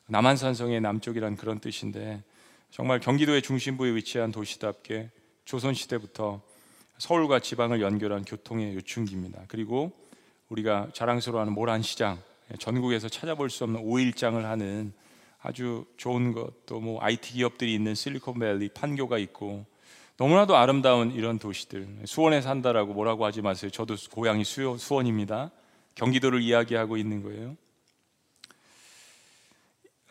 남한산성의 남쪽이란 그런 뜻인데 정말 경기도의 중심부에 위치한 도시답게 조선 시대부터 서울과 지방을 연결한 교통의 요충지입니다. 그리고 우리가 자랑스러워하는 모란시장, 전국에서 찾아볼 수 없는 오일장을 하는 아주 좋은 것, 또 뭐 IT 기업들이 있는 실리콘밸리 판교가 있고 너무나도 아름다운 이런 도시들. 수원에 산다라고 뭐라고 하지 마세요. 저도 고향이 수요, 수원입니다. 경기도를 이야기하고 있는 거예요.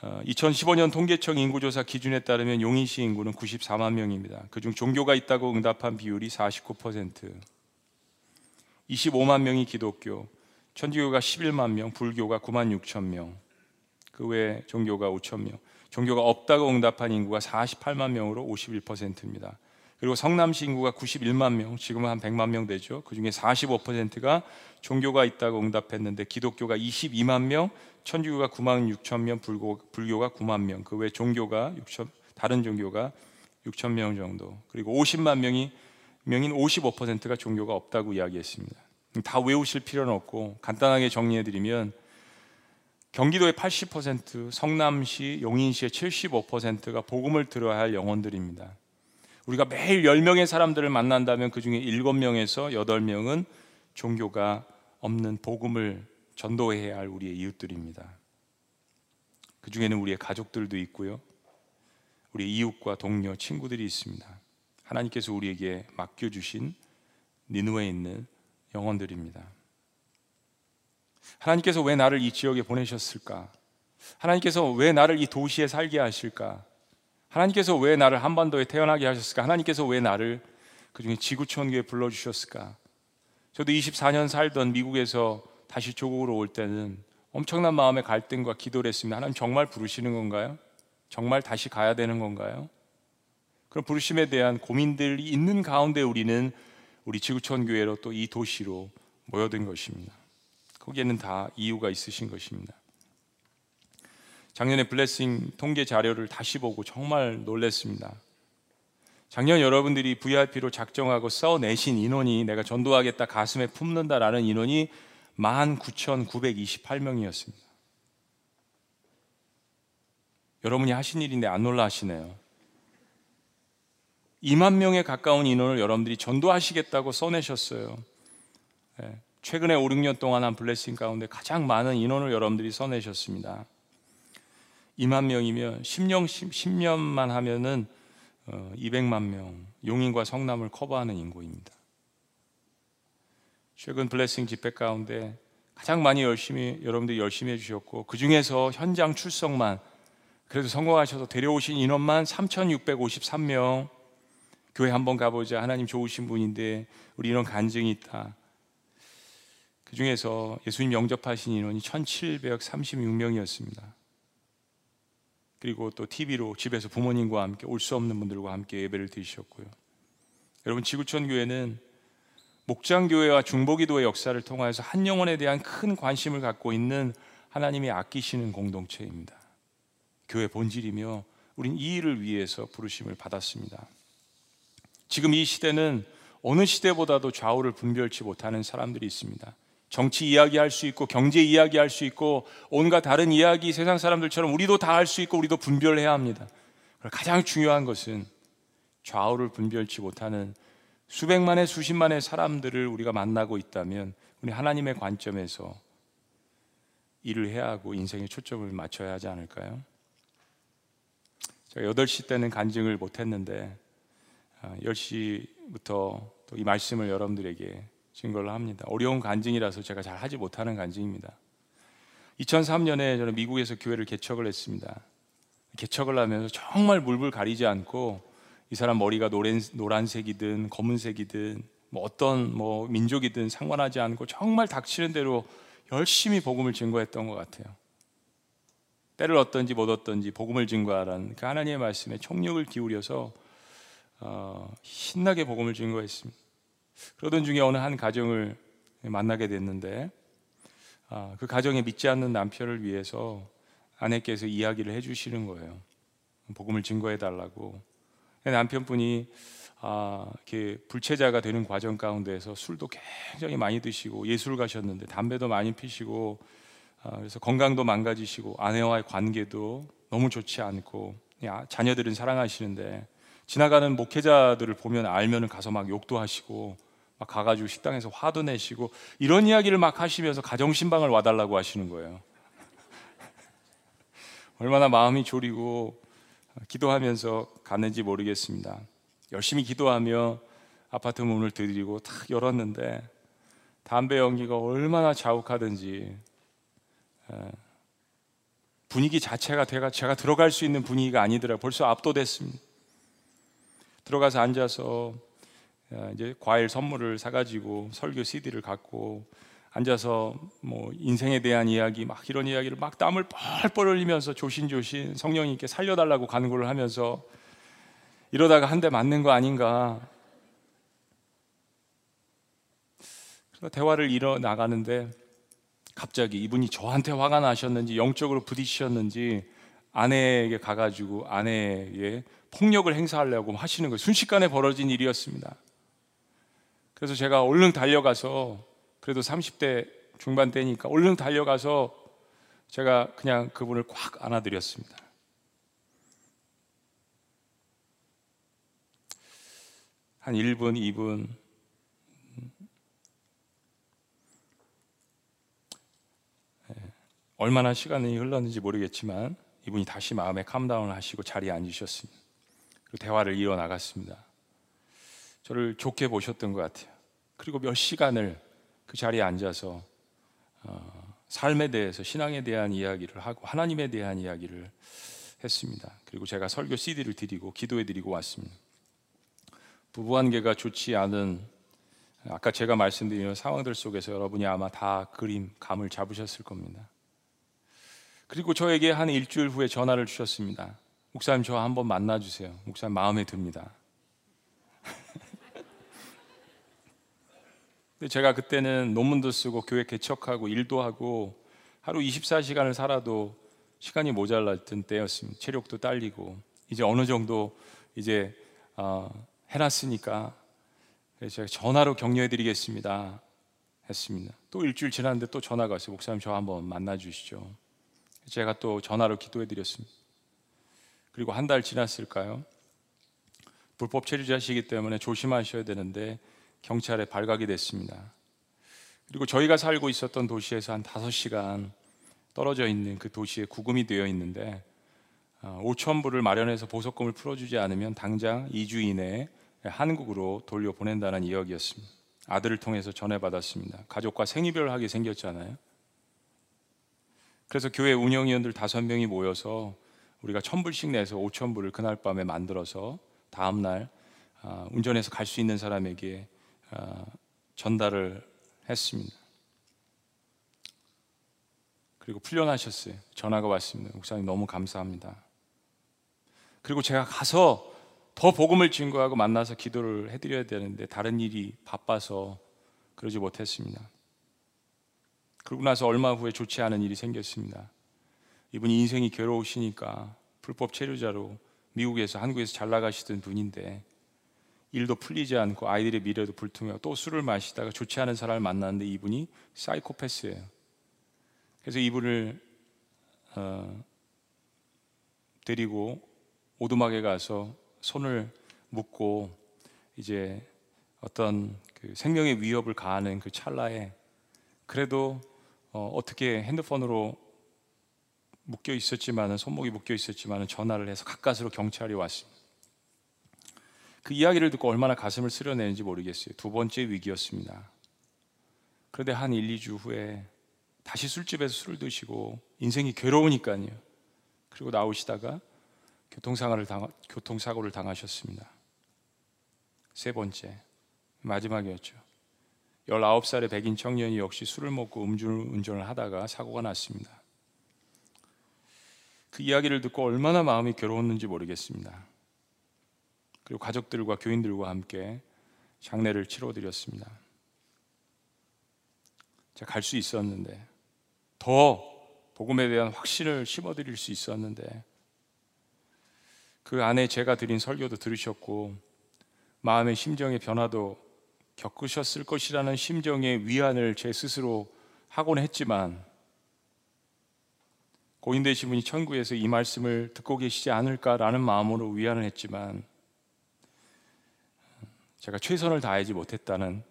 2015년 어, 통계청 인구조사 기준에 따르면 용인시 인구는 94만 명입니다. 그중 종교가 있다고 응답한 비율이 49%. 25만 명이 기독교, 천주교가 11만 명, 불교가 9만 6천 명. 그 외에 종교가 5천 명. 종교가 없다고 응답한 인구가 48만 명으로 51%입니다. 그리고 성남시 인구가 91만 명, 지금은 한 100만 명 되죠. 그 중에 45%가 종교가 있다고 응답했는데 기독교가 22만 명, 천주교가 9만 6천 명, 불교, 불교가 9만 명, 그 외 종교가 6천, 다른 종교가 6천 명 정도. 그리고 50만 명이 명인 55%가 종교가 없다고 이야기했습니다. 다 외우실 필요는 없고 간단하게 정리해 드리면 경기도의 80%, 성남시, 용인시의 75%가 복음을 들어야 할 영혼들입니다. 우리가 매일 10명의 사람들을 만난다면 그 중에 7명에서 8명은 종교가 없는 복음을 전도해야 할 우리의 이웃들입니다. 그 중에는 우리의 가족들도 있고요. 우리 이웃과 동료, 친구들이 있습니다. 하나님께서 우리에게 맡겨 주신 니누에 있는 영혼들입니다. 하나님께서 왜 나를 이 지역에 보내셨을까? 하나님께서 왜 나를 이 도시에 살게 하실까? 하나님께서 왜 나를 한반도에 태어나게 하셨을까? 하나님께서 왜 나를 그 중에 지구촌교에 불러주셨을까? 저도 24년 살던 미국에서 다시 조국으로 올 때는 엄청난 마음의 갈등과 기도를 했습니다. 하나님 정말 부르시는 건가요? 정말 다시 가야 되는 건가요? 그런 부르심에 대한 고민들이 있는 가운데 우리는 우리 지구촌 교회로 또 이 도시로 모여든 것입니다. 거기에는 다 이유가 있으신 것입니다. 작년에 블레싱 통계 자료를 다시 보고 정말 놀랐습니다. 작년 여러분들이 VIP로 작정하고 써내신 인원이 내가 전도하겠다 가슴에 품는다라는 인원이 19,928명이었습니다. 여러분이 하신 일인데 안 놀라 하시네요. 2만 명에 가까운 인원을 여러분들이 전도하시겠다고 써내셨어요. 네. 최근에 5, 6년 동안 한 블레싱 가운데 가장 많은 인원을 여러분들이 써내셨습니다. 2만 명이면 10년, 10년만 하면은 200만 어, 명, 용인과 성남을 커버하는 인구입니다. 최근 블레싱 집회 가운데 가장 많이 열심히 여러분들이 열심히 해주셨고 그 중에서 현장 출석만 그래도 성공하셔서 데려오신 인원만 3,653명 교회 한번 가보자 하나님 좋으신 분인데 우리 이런 간증이 있다. 그 중에서 예수님 영접하신 인원이 1,736명이었습니다. 그리고 또 TV로 집에서 부모님과 함께 올 수 없는 분들과 함께 예배를 드리셨고요. 여러분 지구촌 교회는 목장 교회와 중보기도의 역사를 통하여서 한 영혼에 대한 큰 관심을 갖고 있는 하나님이 아끼시는 공동체입니다. 교회 본질이며 우린 이 일을 위해서 부르심을 받았습니다. 지금 이 시대는 어느 시대보다도 좌우를 분별치 못하는 사람들이 있습니다. 정치 이야기할 수 있고 경제 이야기할 수 있고 온갖 다른 이야기 세상 사람들처럼 우리도 다 할 수 있고 우리도 분별해야 합니다. 가장 중요한 것은 좌우를 분별치 못하는 수백만의 수십만의 사람들을 우리가 만나고 있다면 우리 하나님의 관점에서 일을 해야 하고 인생에 초점을 맞춰야 하지 않을까요? 제가 8시 때는 간증을 못 했는데 10시부터 아, 또이 말씀을 여러분들에게 증거를 합니다. 어려운 간증이라서 제가 잘 하지 못하는 간증입니다. 2003년에 저는 미국에서 교회를 개척을 했습니다. 개척을 하면서 정말 물불 가리지 않고 이 사람 머리가 노란, 노란색이든 검은색이든 뭐 어떤 뭐 민족이든 상관하지 않고 정말 닥치는 대로 열심히 복음을 증거했던 것 같아요. 때를 얻든지 못 얻든지 복음을 증거하라는 그 하나님의 말씀에 총력을 기울여서 어, 신나게 복음을 증거했습니다. 그러던 중에 어느 한 가정을 만나게 됐는데 아, 그 가정에 믿지 않는 남편을 위해서 아내께서 이야기를 해주시는 거예요. 복음을 증거해 달라고. 남편분이 아, 이렇게 불체자가 되는 과정 가운데서 술도 굉장히 많이 드시고 예술 가셨는데 담배도 많이 피시고 아, 그래서 건강도 망가지시고 아내와의 관계도 너무 좋지 않고 자녀들은 사랑하시는데 지나가는 목회자들을 보면 알면은 가서 막 욕도 하시고 막 가가지고 식당에서 화도 내시고 이런 이야기를 막 하시면서 가정 신방을 와달라고 하시는 거예요. 얼마나 마음이 졸이고 기도하면서 갔는지 모르겠습니다. 열심히 기도하며 아파트 문을 두드리고 탁 열었는데 담배 연기가 얼마나 자욱하든지 분위기 자체가 제가, 제가 들어갈 수 있는 분위기가 아니더라. 벌써 압도됐습니다. 들어가서 앉아서 이제 과일 선물을 사가지고 설교 CD를 갖고 앉아서 뭐 인생에 대한 이야기 막 이런 이야기를 막 땀을 뻘뻘 흘리면서 조신조신 성령님께 살려달라고 간구를 하면서 이러다가 한 대 맞는 거 아닌가. 그래서 대화를 이어 나가는데 갑자기 이분이 저한테 화가 나셨는지 영적으로 부딪히셨는지 아내에게 가가지고 아내에게 폭력을 행사하려고 하시는 거예요. 순식간에 벌어진 일이었습니다. 그래서 제가 얼른 달려가서 그래도 30대 중반 때니까 얼른 달려가서 제가 그냥 그분을 꽉 안아드렸습니다. 한 1분, 2분. 예, 얼마나 시간이 흘렀는지 모르겠지만 이분이 다시 마음에 캄다운을 하시고 자리에 앉으셨습니다. 대화를 이어 나갔습니다. 저를 좋게 보셨던 것 같아요. 그리고 몇 시간을 그 자리에 앉아서 어, 삶에 대해서 신앙에 대한 이야기를 하고 하나님에 대한 이야기를 했습니다. 그리고 제가 설교 CD를 드리고 기도해 드리고 왔습니다. 부부 관계가 좋지 않은 아까 제가 말씀드린 상황들 속에서 여러분이 아마 다 그림 감을 잡으셨을 겁니다. 그리고 저에게 한 일주일 후에 전화를 주셨습니다. 목사님 저 한번 만나 주세요. 목사님 마음에 듭니다. 근데 제가 그때는 논문도 쓰고 교회 개척하고 일도 하고 하루 24시간을 살아도 시간이 모자랐던 때였습니다. 체력도 딸리고 이제 어느 정도 이제 어, 해놨으니까 제가 전화로 격려해드리겠습니다 했습니다. 또 일주일 지났는데 또 전화가 왔어요. 목사님 저 한번 만나 주시죠. 제가 또 전화로 기도해드렸습니다. 그리고 한 달 지났을까요? 불법 체류자시기 때문에 조심하셔야 되는데 경찰에 발각이 됐습니다. 그리고 저희가 살고 있었던 도시에서 한 5시간 떨어져 있는 그 도시에 구금이 되어 있는데 5천 어, 불을 마련해서 보석금을 풀어주지 않으면 당장 2주 이내에 한국으로 돌려보낸다는 이야기였습니다. 아들을 통해서 전해받았습니다. 가족과 생이별하게 생겼잖아요. 그래서 교회 운영위원들 다섯 명이 모여서 우리가 천 불씩 내서 오천 불을 그날 밤에 만들어서 다음 날 아, 운전해서 갈 수 있는 사람에게 아, 전달을 했습니다. 그리고 풀려나셨어요. 전화가 왔습니다. 목사님 너무 감사합니다. 그리고 제가 가서 더 복음을 증거하고 만나서 기도를 해드려야 되는데 다른 일이 바빠서 그러지 못했습니다. 그러고 나서 얼마 후에 좋지 않은 일이 생겼습니다. 이분이 인생이 괴로우시니까 불법 체류자로 미국에서 한국에서 잘 나가시던 분인데 일도 풀리지 않고 아이들의 미래도 불투명하고 또 술을 마시다가 좋지 않은 사람을 만났는데 이분이 사이코패스예요. 그래서 이분을 어, 데리고 오두막에 가서 손을 묶고 이제 어떤 그 생명의 위협을 가하는 그 찰나에 그래도 어, 떻게 핸드폰으로 묶여 있었지만은 손목이 묶여 있었지만은 전화를 해서 가까스로 경찰이 왔습니다. 그 이야기를 듣고 얼마나 가슴을 쓰려내는지 모르겠어요. 두 번째 위기였습니다. 그런데 한 1, 2주 후에 다시 술집에서 술을 드시고 인생이 괴로우니까요. 그리고 나오시다가 교통사고를, 당, 교통사고를 당하셨습니다. 세 번째, 마지막이었죠. 19살의 백인 청년이 역시 술을 먹고 음주운전을 하다가 사고가 났습니다. 그 이야기를 듣고 얼마나 마음이 괴로웠는지 모르겠습니다. 그리고 가족들과 교인들과 함께 장례를 치러드렸습니다. 제가 갈 수 있었는데 더 복음에 대한 확신을 심어드릴 수 있었는데 그 안에 제가 드린 설교도 들으셨고 마음의 심정의 변화도 겪으셨을 것이라는 심정의 위안을 제 스스로 하곤 했지만 고인 되신 분이 천국에서 이 말씀을 듣고 계시지 않을까라는 마음으로 위안을 했지만 제가 최선을 다하지 못했다는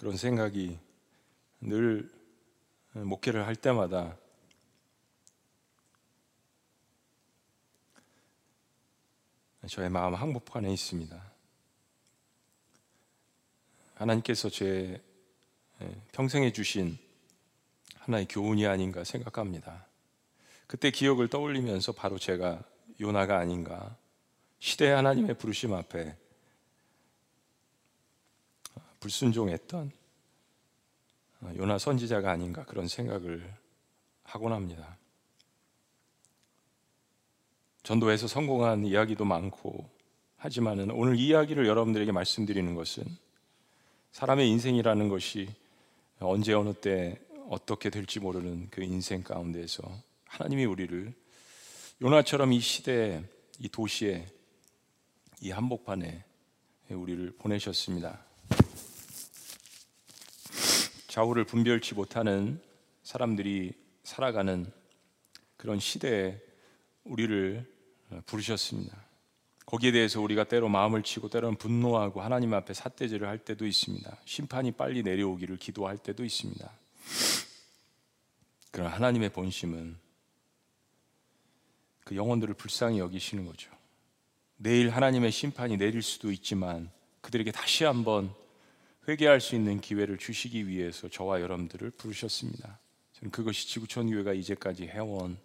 그런 생각이 늘 목회를 할 때마다 저의 마음 한복판에 있습니다. 하나님께서 제 평생에 주신 하나의 교훈이 아닌가 생각합니다. 그때 기억을 떠올리면서 바로 제가 요나가 아닌가 시대 하나님의 부르심 앞에 불순종했던 어, 요나 선지자가 아닌가 그런 생각을 하곤 합니다. 전도에서 성공한 이야기도 많고 하지만은 오늘 이야기를 여러분들에게 말씀드리는 것은 사람의 인생이라는 것이 언제 어느 때 어떻게 될지 모르는 그 인생 가운데서 하나님이 우리를 요나처럼 이 시대에 이 도시에 이 한복판에 우리를 보내셨습니다. 좌우를 분별치 못하는 사람들이 살아가는 그런 시대에 우리를 어, 부르셨습니다. 거기에 대해서 우리가 때로 마음을 치고 때로는 분노하고 하나님 앞에 삿대질을 할 때도 있습니다. 심판이 빨리 내려오기를 기도할 때도 있습니다. 그러나 하나님의 본심은 그 영혼들을 불쌍히 여기시는 거죠. 내일 하나님의 심판이 내릴 수도 있지만 그들에게 다시 한번 회개할 수 있는 기회를 주시기 위해서 저와 여러분들을 부르셨습니다. 저는 그것이 지구촌 교회가 이제까지 해온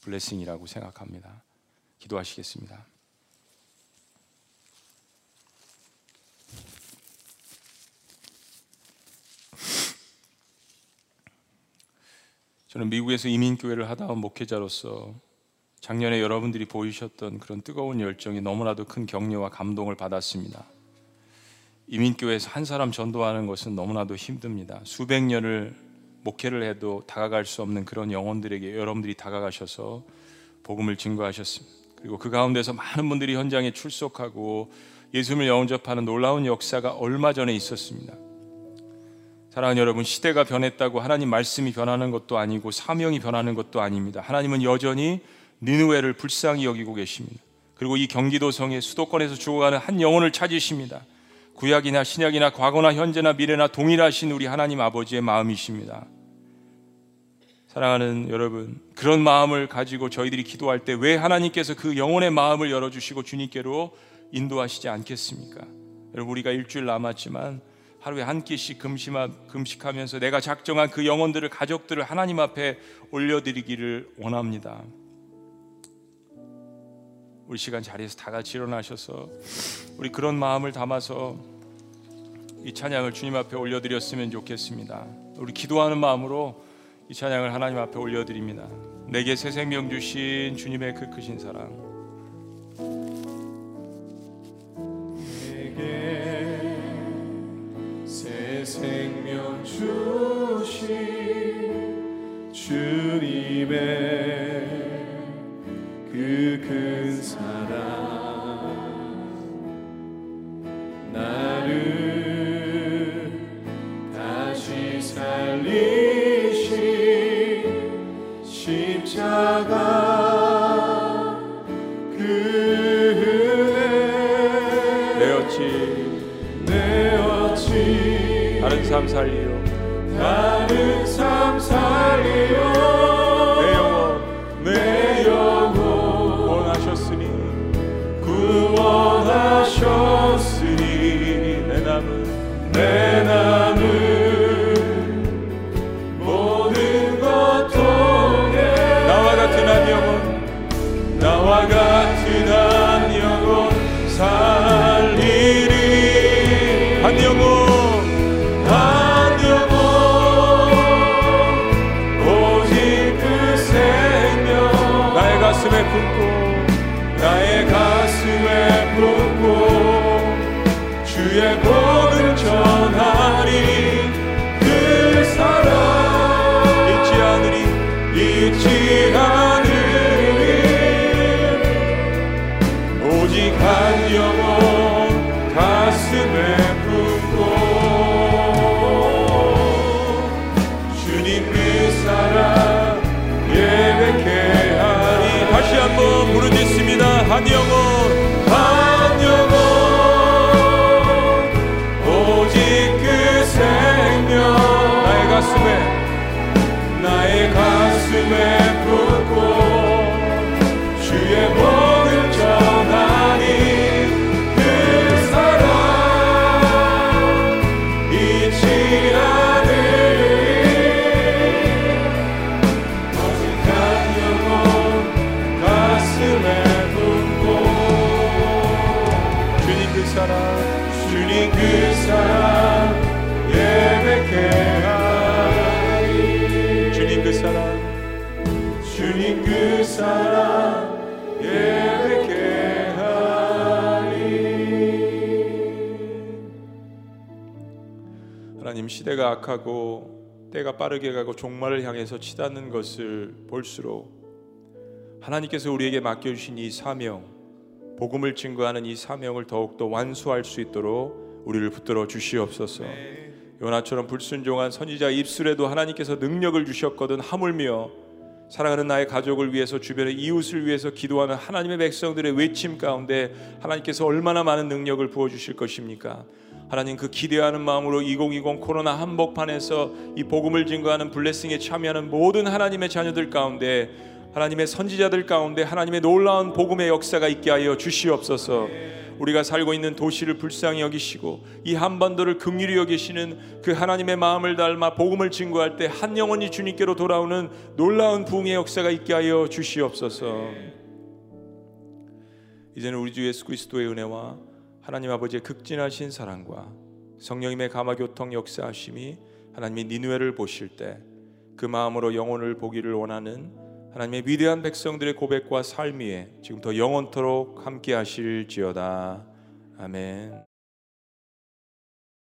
블레싱이라고 생각합니다. 기도하시겠습니다. 저는 미국에서 이민교회를 하다 온 목회자로서 작년에 여러분들이 보이셨던 그런 뜨거운 열정이 너무나도 큰 격려와 감동을 받았습니다. 이민교회에서 한 사람 전도하는 것은 너무나도 힘듭니다. 수백 년을 목회를 해도 다가갈 수 없는 그런 영혼들에게 여러분들이 다가가셔서 복음을 증거하셨습니다. 그리고 그 가운데서 많은 분들이 현장에 출석하고 예수님을 영접하는 놀라운 역사가 얼마 전에 있었습니다. 사랑하는 여러분, 시대가 변했다고 하나님 말씀이 변하는 것도 아니고 사명이 변하는 것도 아닙니다. 하나님은 여전히 니누웨를 불쌍히 여기고 계십니다. 그리고 이 경기도성의 수도권에서 죽어가는 한 영혼을 찾으십니다. 구약이나 신약이나 과거나 현재나 미래나 동일하신 우리 하나님 아버지의 마음이십니다. 사랑하는 여러분, 그런 마음을 가지고 저희들이 기도할 때 왜 하나님께서 그 영혼의 마음을 열어주시고 주님께로 인도하시지 않겠습니까? 여러분, 우리가 일주일 남았지만 하루에 한 끼씩 금식하면서 내가 작정한 그 영혼들을, 가족들을 하나님 앞에 올려드리기를 원합니다. 우리 시간 자리에서 다 같이 일어나셔서 우리 그런 마음을 담아서 이 찬양을 주님 앞에 올려드렸으면 좋겠습니다. 우리 기도하는 마음으로 이 찬양을 하나님 앞에 올려드립니다. 내게 새 생명 주신 주님의 그 크신 사랑. 새 생명 주신 주님의 그 큰 사랑. 나를 다시 살리신 십자가 그 은혜 내어치 내어치. 다른 삶 살리요 다른 삶 살리요 하셨으니 내 남은 내 남은 시대가 악하고 때가 빠르게 가고 종말을 향해서 치닫는 것을 볼수록 하나님께서 우리에게 맡겨주신 이 사명 복음을 증거하는 이 사명을 더욱더 완수할 수 있도록 우리를 붙들어 주시옵소서 요나처럼 불순종한 선지자 입술에도 하나님께서 능력을 주셨거든 하물며 사랑하는 나의 가족을 위해서 주변의 이웃을 위해서 기도하는 하나님의 백성들의 외침 가운데 하나님께서 얼마나 많은 능력을 부어 주실 것입니까? 하나님 그 기대하는 마음으로 2020 코로나 한복판에서 이 복음을 증거하는 블레싱에 참여하는 모든 하나님의 자녀들 가운데 하나님의 선지자들 가운데 하나님의 놀라운 복음의 역사가 있게 하여 주시옵소서. 우리가 살고 있는 도시를 불쌍히 여기시고 이 한반도를 긍휼히 여기시는 그 하나님의 마음을 닮아 복음을 증거할 때 한 영혼이 주님께로 돌아오는 놀라운 부흥의 역사가 있게 하여 주시옵소서. 이제는 우리 주 예수 그리스도의 은혜와 하나님 아버지의 극진하신 사랑과 성령님의 감화 교통 역사하심이 하나님이 니누에를 보실 때 그 마음으로 영혼을 보기를 원하는 하나님의 위대한 백성들의 고백과 삶 위에 지금 더 영원토록 함께 하실지어다. 아멘.